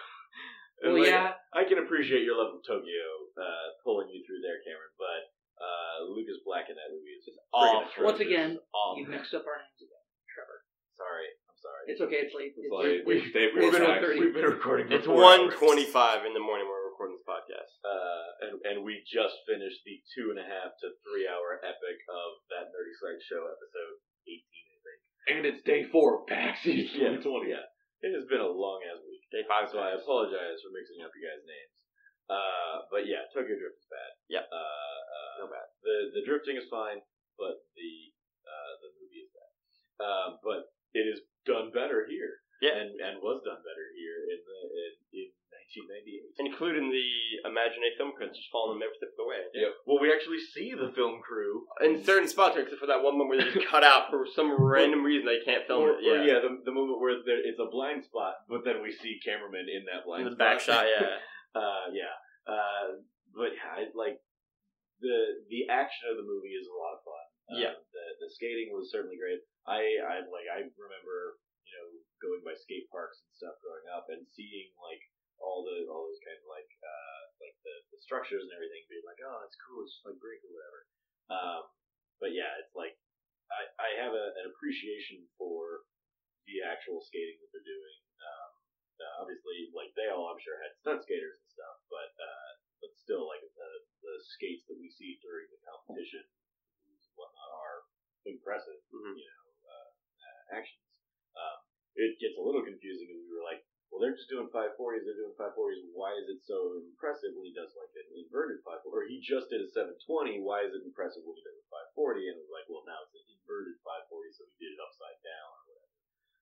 Well, like, yeah. I can appreciate your love of Tokyo uh, pulling you through there, Cameron, but uh, Lucas Black in that movie is just Awful. Once atrocious. again, awful. You've mixed up our names again, Trevor. Sorry, I'm sorry. It's okay. It's late. It's late. Dave we've been Relax. on 30. We've been recording. For It's four one hours. twenty-five in the morning when we're recording this podcast. uh, and and we just finished the two and a half to three hour epic of that Nerdy Strike Show episode eighteen, I think. And it's day four of PAX Yeah, yeah. It has been a long ass week. Day five. So I apologize for mixing up your guys' names. Uh, but yeah, Tokyo Drift is bad. Yep. Uh, uh, No bad. The the drifting is fine, but the uh, the movie is bad. Uh, but it is done better here. Yeah. And and was done better here in the in, in 1998. including the Imaginate film credits just following them every step of the way. Well, we actually see the film crew In certain spots, except for that one moment where they just cut out for some random reason they can't film or, it. or, Yeah. yeah, the, the moment where there, it's a blind spot, but then we see cameraman in that blind In the spot. back shot, yeah. Uh, yeah. Uh, but yeah, I, like the the action of the movie is a lot of fun. Um, Yeah. The the skating was certainly great. I I like I remember you know going by skate parks and stuff growing up and seeing like all the all those kinds of like uh like the, the structures and everything being like oh it's cool it's just like brick or whatever. Um, but yeah, it's like I I have a, an appreciation for the actual skating that they're doing. Um, uh, obviously, like they all, I'm sure, had stunt skaters and stuff, but uh, but still, like the the skates that we see during the competition and whatnot are impressive. Mhm. You know, uh, uh, actions. Um, it gets a little confusing because we were like, well, they're just doing 540s. They're doing 540s. Why is it so impressive when he does like an inverted 540? Or he just did a 720. Why is it impressive when he does a 540? And it was like, well, now it's an inverted 540, so he did it upside down or whatever.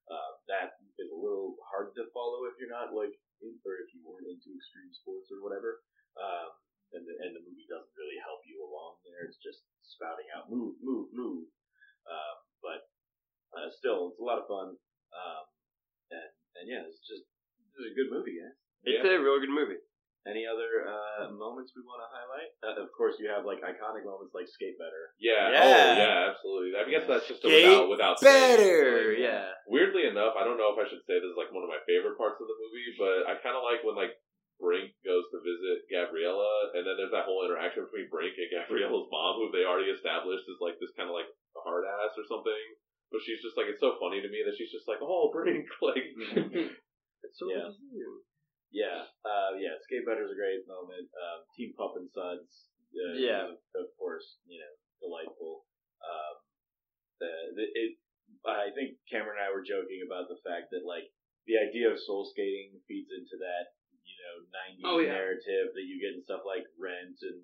Uh, that is a little hard to follow if you're not like, in, or if you weren't into extreme sports or whatever. Um, and the, and the movie doesn't really help you along there. It's just spouting out move, move, move. Um, but uh, still, it's a lot of fun. Um, and and yeah, it's just it's a good movie, guys. It's a real good movie. Any other uh, moments we want to highlight? Uh, of course, you have like iconic moments like Skate Better. Yeah. Yeah. Oh, yeah, absolutely. I guess that's just a Skate without, without saying. Better, Like, yeah. Weirdly enough, I don't know if I should say this is like one of my favorite parts of the movie, but I kind of like when like Brink goes to visit Gabriella, and then there's that whole interaction between Brink and Gabriella's mom, who they already established is like this kind of like hard ass or something. But she's just like it's so funny to me that she's just like, oh Brink, like It's so Yeah. good to see you. Yeah, uh, yeah, Skate Better is a great moment. Um, Team Pup and Suds, uh, Yeah. is, of course, you know, delightful. Um, the, the, it, I think Cameron and I were joking about the fact that like the idea of soul skating feeds into that you know '90s Oh, yeah. narrative that you get in stuff like Rent and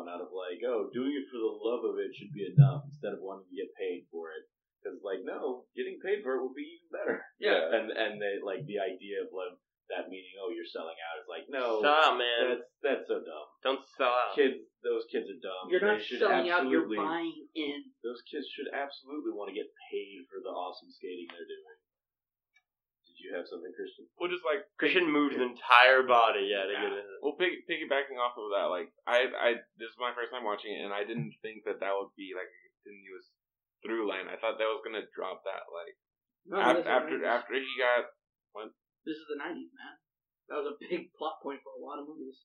whatnot of like, oh, doing it for the love of it should be enough instead of wanting to get paid for it. Because like, no, getting paid for it would be even better. Yeah. and and they like the idea of like that meaning, oh, you're selling out. Is like, no, Sell out, man. that's that's so dumb. Don't sell out. Kids, those kids are dumb. You're not They selling out. You're buying in. Those kids should absolutely want to get paid for the awesome skating they're doing. Did you have something, Christian? Well, just like Christian moved his entire body, yeah, to Yeah. get it. Well, pig, piggybacking off of that, like I, I, this is my first time watching it, and I didn't think that that would be like a continuous through line. I thought that was gonna drop that like No, after after, after he got. This is the '90s, man. That was a big plot point for a lot of movies.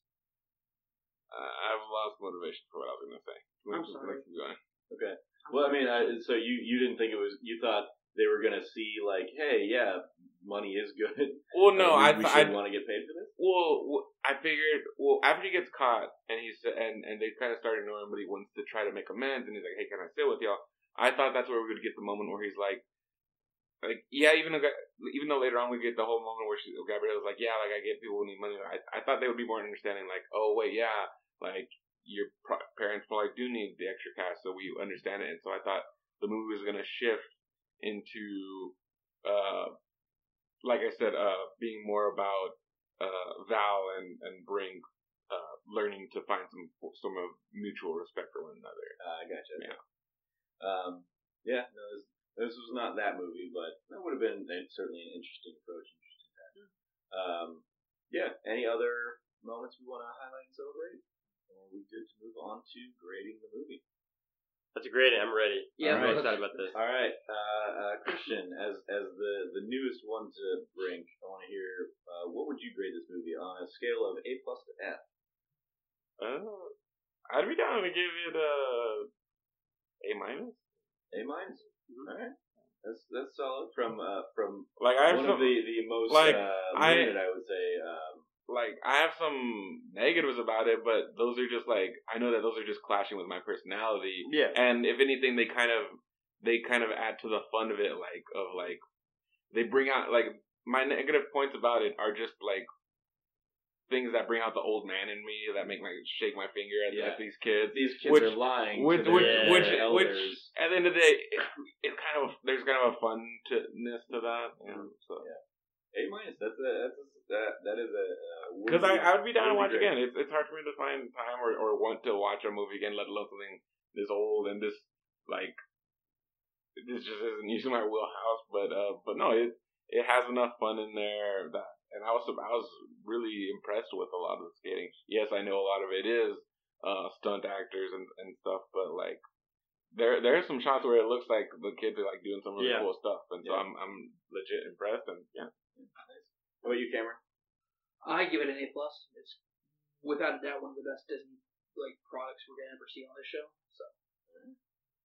Uh, I've lost motivation for what I was gonna say. I'm Let's- sorry. going. Okay. Well, I mean, I, so you you didn't think it was you thought they were gonna see like, hey, yeah, money is good. Well, no, I we, we th- I want to get paid for this. Well, I figured. Well, after he gets caught and he's and and they kind of started knowing, but he wants to try to make amends, and he's like, "Hey, can I sit with y'all?" I thought that's where we would get the moment where he's like, like, yeah, even though even though later on we get the whole moment where she, Gabriella's like, yeah, like I get people who need money. I I thought they would be more understanding, like, oh wait, yeah, like your pro- parents probably do need the extra cash, so we understand it. And so I thought the movie was gonna shift into, uh, like I said, uh, being more about uh, Val and and Brink uh, learning to find some some of mutual respect for one another. Uh, I gotcha. Yeah. Um, yeah. No, this, this was not that movie, but that would have been certainly an interesting approach. Interesting time. Um, yeah. Any other moments we want to highlight and celebrate? Or are we good to move on to grading the movie? That's a great. I'm ready. Yeah, I'm All really right. excited about this. All right, uh, uh, Christian, as as the the newest one to Brink, I want to hear uh, what would you grade this movie on a scale of A plus to F? Uh, I'd be down to give it a A minus. A minus. All right, that's that's solid from uh, from Like I have one of the the most like, uh, I- limited, I, would say. Um, like I have some negatives about it, but those are just like I know that those are just clashing with my personality. Yeah. And if anything, they kind of they kind of add to the fun of it, like of like they bring out like my negative points about it are just like things that bring out the old man in me that make me shake my finger at, Yeah. at these kids. these kids Which- are lying. which- which- their which- elders. At the end of the day, it, it's kind of there's kind of a funness to that. Yeah. so A minus. That's a that's a, that that is a because I, I would be down to watch would be again. It's it's hard for me to find time or, or want to watch a movie again, let alone something this old and this like this just isn't usually my wheelhouse. But uh, but no, it it has enough fun in there that, and I was I was really impressed with a lot of the skating. Yes, I know a lot of it is uh stunt actors and and stuff, but like. There, there are some shots where it looks like the kids are like doing some really Yeah. cool stuff, and so Yeah. I'm, I'm legit impressed. And yeah, How about you, Cameron? I give it an A plus. It's without a doubt one of the best Disney like products we're gonna ever see on this show. So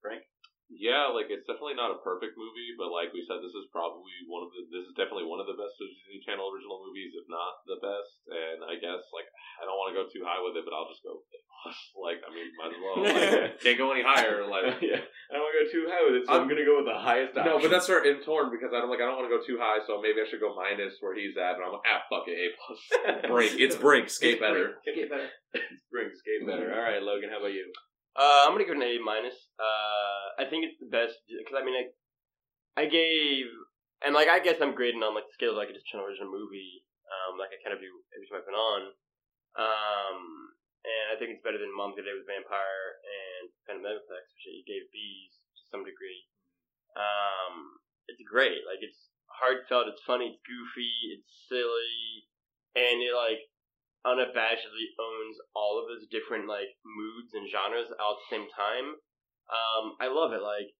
Frank? Yeah, like it's definitely not a perfect movie, but like we said, this is probably one of the this is definitely one of the best Disney Channel original movies, if not the best. And I guess like I don't want to go too high with it, but I'll just go A plus. Like I mean, might as well. Like, can't go any higher. Like yeah, I don't want to go too high with it, so I'm, I'm- gonna go with the highest. Option. no, but that's where I'm torn because I don't like I don't want to go too high, so maybe I should go minus where he's at, and I'm like, ah fuck it, A plus. Brink, it's Brink, skate It's better. great. Skate better. Spring skate better. All right, Logan. How about you? Uh, I'm gonna give it an A minus. Uh, I think it's the best because I mean, I, I gave and like I guess I'm grading on like the scale of like a channel original movie, um, like I kind of do every time I've been on. Um, and I think it's better than Mom's Good Day with Vampire and Phantom Megaplex, which you gave B's to some degree. Um, it's great. Like it's heartfelt. It's funny. It's goofy. It's silly, and it like unabashedly owns all of those different like moods and genres all at the same time. Um, I love it. Like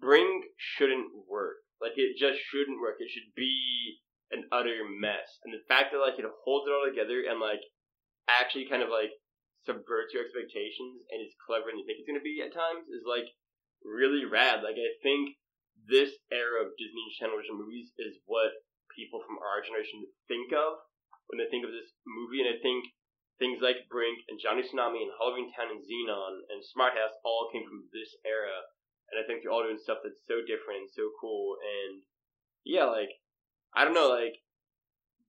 Brink shouldn't work. Like it just shouldn't work. It should be an utter mess. And the fact that like it holds it all together and like actually kind of like subverts your expectations and is clever than you think it's gonna be at times is like really rad. Like I think this era of Disney Channel original movies is what people from our generation think of when they think of this movie, and I think things like Brink and Johnny Tsunami and Halloween Town and Zenon and Smart House all came from this era, and I think they're all doing stuff that's so different and so cool, and yeah, like I don't know, like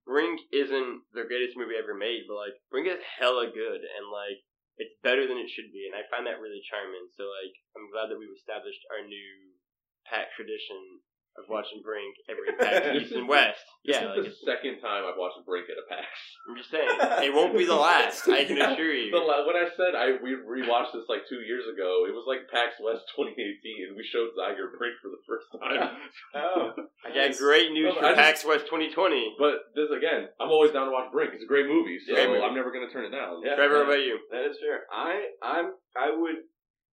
Brink isn't the greatest movie ever made, but like Brink is hella good, and like it's better than it should be, and I find that really charming. So like I'm glad that we've established our new PAX tradition of watching Brink every PAX East and West. This Yeah, is like the second time I've watched Brink at a PAX. I'm just saying, it won't be the last. I can assure you. The la- when I said I we rewatched this like two years ago, it was like PAX West 2018, and we showed Zyger Brink for the first time. Oh, I got great news No, for but I PAX West 2020. but this again, I'm always down to watch Brink. It's a great movie, so Great movie. I'm never gonna turn it down. Yeah. Trevor, what about you? That is fair. I I'm I would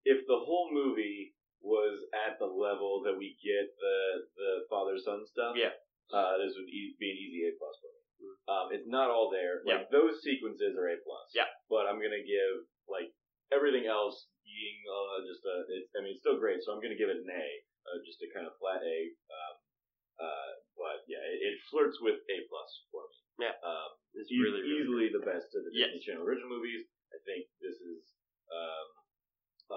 if the whole movie was at the level that we get the the father son stuff. Yeah. Uh, this would e- be an easy A plus for me. Um, it's not all there. Yeah. Those sequences are A plus. Yeah. But I'm gonna give like everything else being uh, just a. It's, I mean, it's still great. So I'm gonna give it an A, uh, just a kind of flat A. Um, uh, but yeah, it, it flirts with A plus for me. Yeah. Um, It's e- really, really easily the best of the Yes. Disney Channel original movies. I think this is um,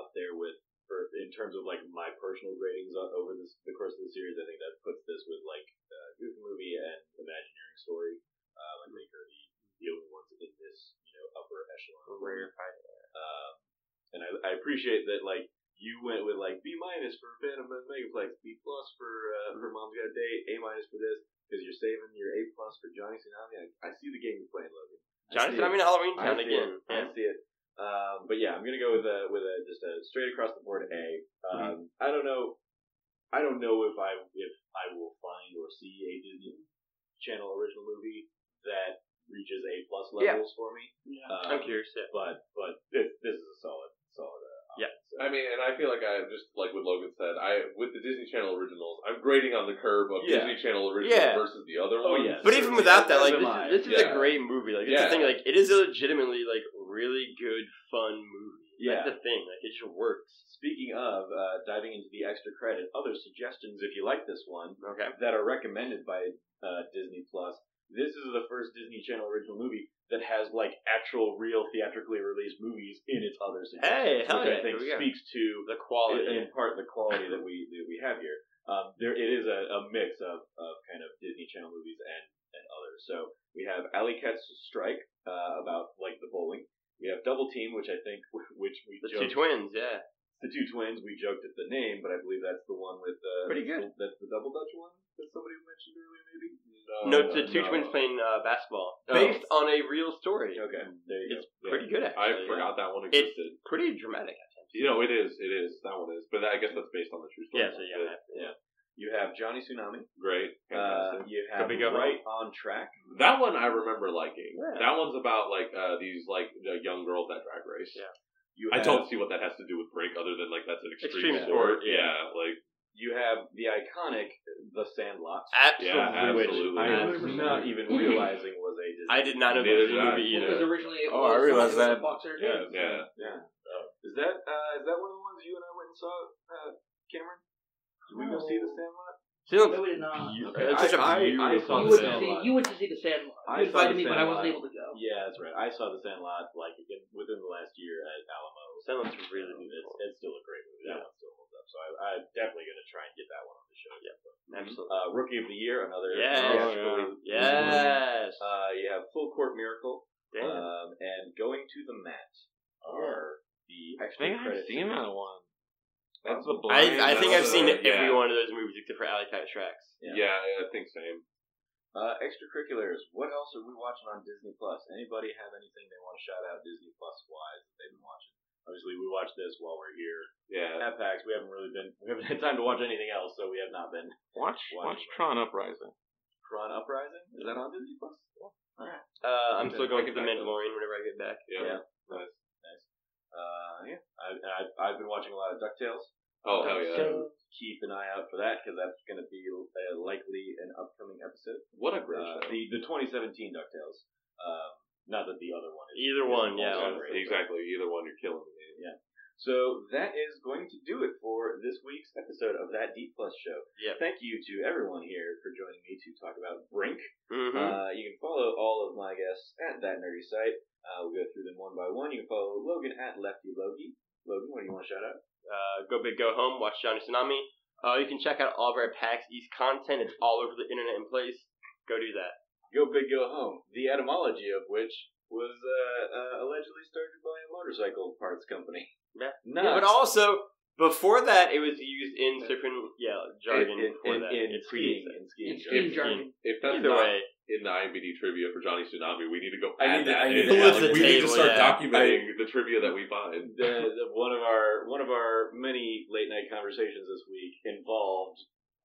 up there with, for in terms of like my personal ratings on, over this, the course of the series. I think that puts this with like uh, Goofy movie and Imagineering Story. Um, I think are the, the only ones in this you know upper echelon. for me. Rare. Um, and I, I appreciate that like you went with like B minus for Phantom and Megaplex, B plus for uh, for Mom's Got a Date, A minus for this because you're saving your A plus for Johnny Tsunami. I, I see the game you're playing, Logan. I Johnny see Tsunami it. in Halloween Town again. I see it. Um, but yeah, I'm gonna go with a with a just a straight across the board A. Um, I don't know. I don't know if I if I will find or see a Disney Channel original movie that reaches A plus Yeah. levels for me. Um, I'm curious. Yeah. but but this this is a solid solid. Uh, Yeah. So, I mean, and I feel like I just like what Logan said. I with the Disney Channel originals, I'm grading on the curve of Yeah. Disney Channel originals Yeah. versus the other Oh, ones. yes. But even without that, like this is, this is Yeah. a great movie. Like it's Yeah. the thing. Like it is a legitimately like really good fun movie. Yeah. That's the thing. Like it just works. Speaking of uh, diving into the extra credit, other suggestions if you like this one Okay. that are recommended by uh, Disney Plus. This is the first Disney Channel original movie that has like actual, real theatrically released movies in its other suggestions, Hey, hell which yeah, I think here we go. speaks to The quality. in part the quality that we that we have here. Um, there it is a, a mix of, of kind of Disney Channel movies and, and others. So we have Alley Cat's Strike uh, about like the bowling. We have Double Team, which I think which we the joked, two twins. Yeah. the two twins. We joked at the name, but I believe that's the one with uh, Pretty good. the- That's the double Dutch one that somebody mentioned earlier, maybe. No, Uh, it's the two no. twins playing uh, basketball Oh. based on a real story. Okay, there you It's go. Yeah. pretty good. Actually. I forgot that one existed. It's pretty dramatic. You know, it is. It is. That one is. But I guess that's based on the true story. Yeah. So yeah. Yeah. You have Johnny Tsunami. Great. Uh, Fantastic. you have Big Go Home. Right on Track. that one I remember liking. Yeah. That one's about like uh, these like uh, young girls that drag race. Yeah. You I have, don't see what that has to do with break other than like that's an extreme, Extreme sport. sport, Yeah. like You have the iconic The Sandlot. Absolutely. Yeah, which absolutely. I was not even realizing was a Disney. I did not know that Neither was a movie either. because originally it Oh, was I realized that. a boxer. Yeah, Yeah. yeah. Is that uh, is that one of the ones you and I went and saw, uh, Cameron? Did we go see The Sandlot? Sounds No, we did not. beau- Okay. It's such a I- I- I beautiful saw You The went, to see, Sandlot. you went to see the Sandlot. I You saw invited The me, but I wasn't able to go. Yeah, that's right. I saw The Sandlot like in, within the last year at Alamo. Sandlot's really beautiful. It's, it's still a great movie. That Yeah. one still holds up. So I, I'm definitely going to try and get that one on the show. Yeah. Absolutely. Uh, Rookie of the Year, another. Yes. Oh, yeah. Yes. Uh, you have Full Court Miracle. Damn. Um, and Going to the Mat are the I extra think I've seen that one. That's the I, blind. I think I've that's seen the- every one of those movies except for Alley Cats Strike. Yeah. yeah, I think same. Uh, extracurriculars. What else are we watching on Disney Plus? Anybody have anything they want to shout out Disney Plus wise that they've been watching? Obviously, we watched this while we're here Yeah. at PAX. We haven't really been. We haven't had time to watch anything else, so we have not been. Watch watch Tron Uprising. Tron Uprising is that on Disney Plus? Alright. Uh, I'm still going Okay. through The Mandalorian whenever I get back. Yeah. Yeah. Nice. Uh, yeah. I, I, I've been watching a lot of Ducktales. Oh hell yeah! So keep an eye out for that because that's going to be uh, likely an upcoming episode. What a great Uh, show. the the 2017 Ducktales. Um, not that the other one is. Either is one, also yeah. great, but- exactly. Either one, you're killing me. So that is going to do it for this week's episode of that D Plus show. Yep. Thank you to everyone here for joining me to talk about Brink. Mm-hmm. Uh, you can follow all of my guests at that nerdy site. Uh, we'll go through them one by one. You can follow Logan at Lefty Loggy. Logan, what do you want to shout out? uh, go big, go home. Watch Johnny Tsunami. Uh, you can check out all of our PAX East content. It's all over the internet in place. Go do that. Go Big Go Home, the etymology of which was uh, uh, allegedly started by a motorcycle parts company. Yeah. Not Yeah, but also before that, it was used in certain yeah jargon. in, in, before in, that. in skiing. skiing. In skiing. In skiing If- jargon. If that's Either not way, in the IMDb trivia for Johnny Tsunami, we need to go I add need to- I need to add like, the we need to start yeah. documenting the trivia that we find. the, the, one of our one of our many late night conversations this week involved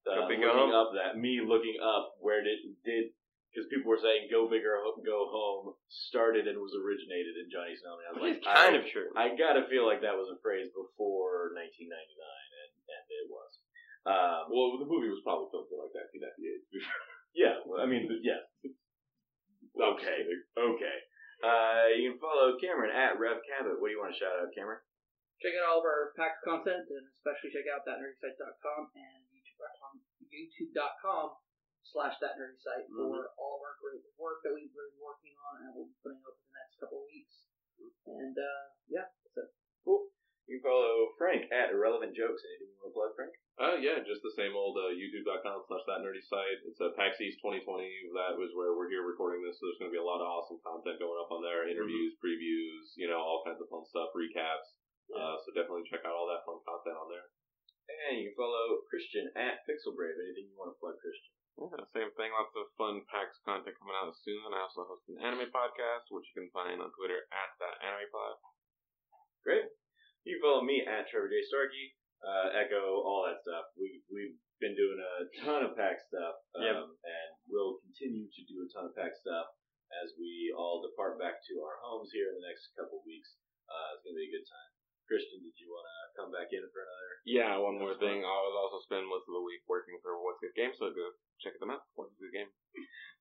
uh, looking Go Home? up that me looking up where did did because people were saying "Go Big or Go Home" started and was originated in Johnny Tsunami. I was which like, kind I, of true. I gotta feel like that was a phrase before 1999, and and it was. Um, Well, the movie was probably filmed in like 1998. yeah, well, I mean, yeah, No, I'm just Okay. okay. Uh, you can follow Cameron at Rev Cabbott. What do you want to shout out, Cameron? Check out all of our PAX content, and especially check out thatnerdysite.com and youtube.com, youtube.com slash thatnerdysite Mm-hmm. for all of our great work that we've been working on and we'll be putting up in the next couple of weeks. And, uh, yeah, that's it. Cool. You can follow Frank at Irrelevant Jokes. Anything you want to plug, Frank? Uh, yeah, just the same old uh, youtube.com slash that nerdy site. It's a PAX East 2020. That was where we're here recording this, so there's going to be a lot of awesome content going up on there. Interviews, previews, you know, all kinds of fun stuff, recaps. Uh, so definitely check out all that fun content on there. And you can follow Christian at Pixelbrave. Anything you want to plug, Christian? Yeah, same thing. Lots of fun PAX content coming out soon. I also host an anime podcast, which you can find on Twitter at that anime pod. Great. You can follow me at Trevor J. Starkey, uh, Echo, all that stuff. We we've been doing a ton of PAX stuff, um, Yep. and we'll continue to do a ton of PAX stuff as we all depart back to our homes here in the next couple weeks. Uh, it's gonna be a good time. Christian, did you want to come back in for another? Yeah, one more thing. I was also spend most of the week working for What's Good Game, so go check them out. What's Good Game.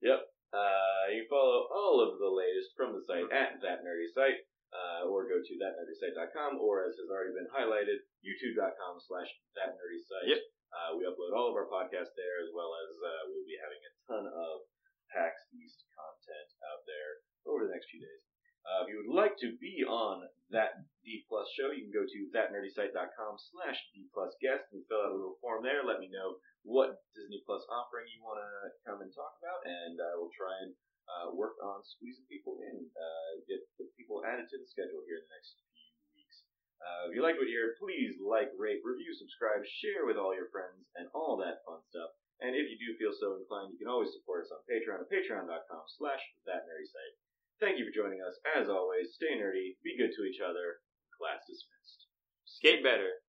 Yep. Uh, you follow all of the latest from the site at that nerdy site, uh, or go to thatnerdysite.com, or as has already been highlighted, youtube.com slash that nerdy site. Yep. Uh, we upload all of our podcasts there, as well as uh, we'll be having a ton of PAX East content out there over the next few days. Uh, if you would like to be on that D Plus show, you can go to thatnerdysite.com slash D Plus guest and fill out a little form there. Let me know what Disney Plus offering you want to come and talk about, and I will try and uh, work on squeezing people in, uh, get, get people added to the schedule here in the next few weeks. Uh, if you like what you hear, please like, rate, review, subscribe, share with all your friends, and all that fun stuff. And if you do feel so inclined, you can always support us on Patreon at patreon.com slash thatnerdysite. Thank you for joining us. As always, stay nerdy, be good to each other. Class dismissed. Skate better.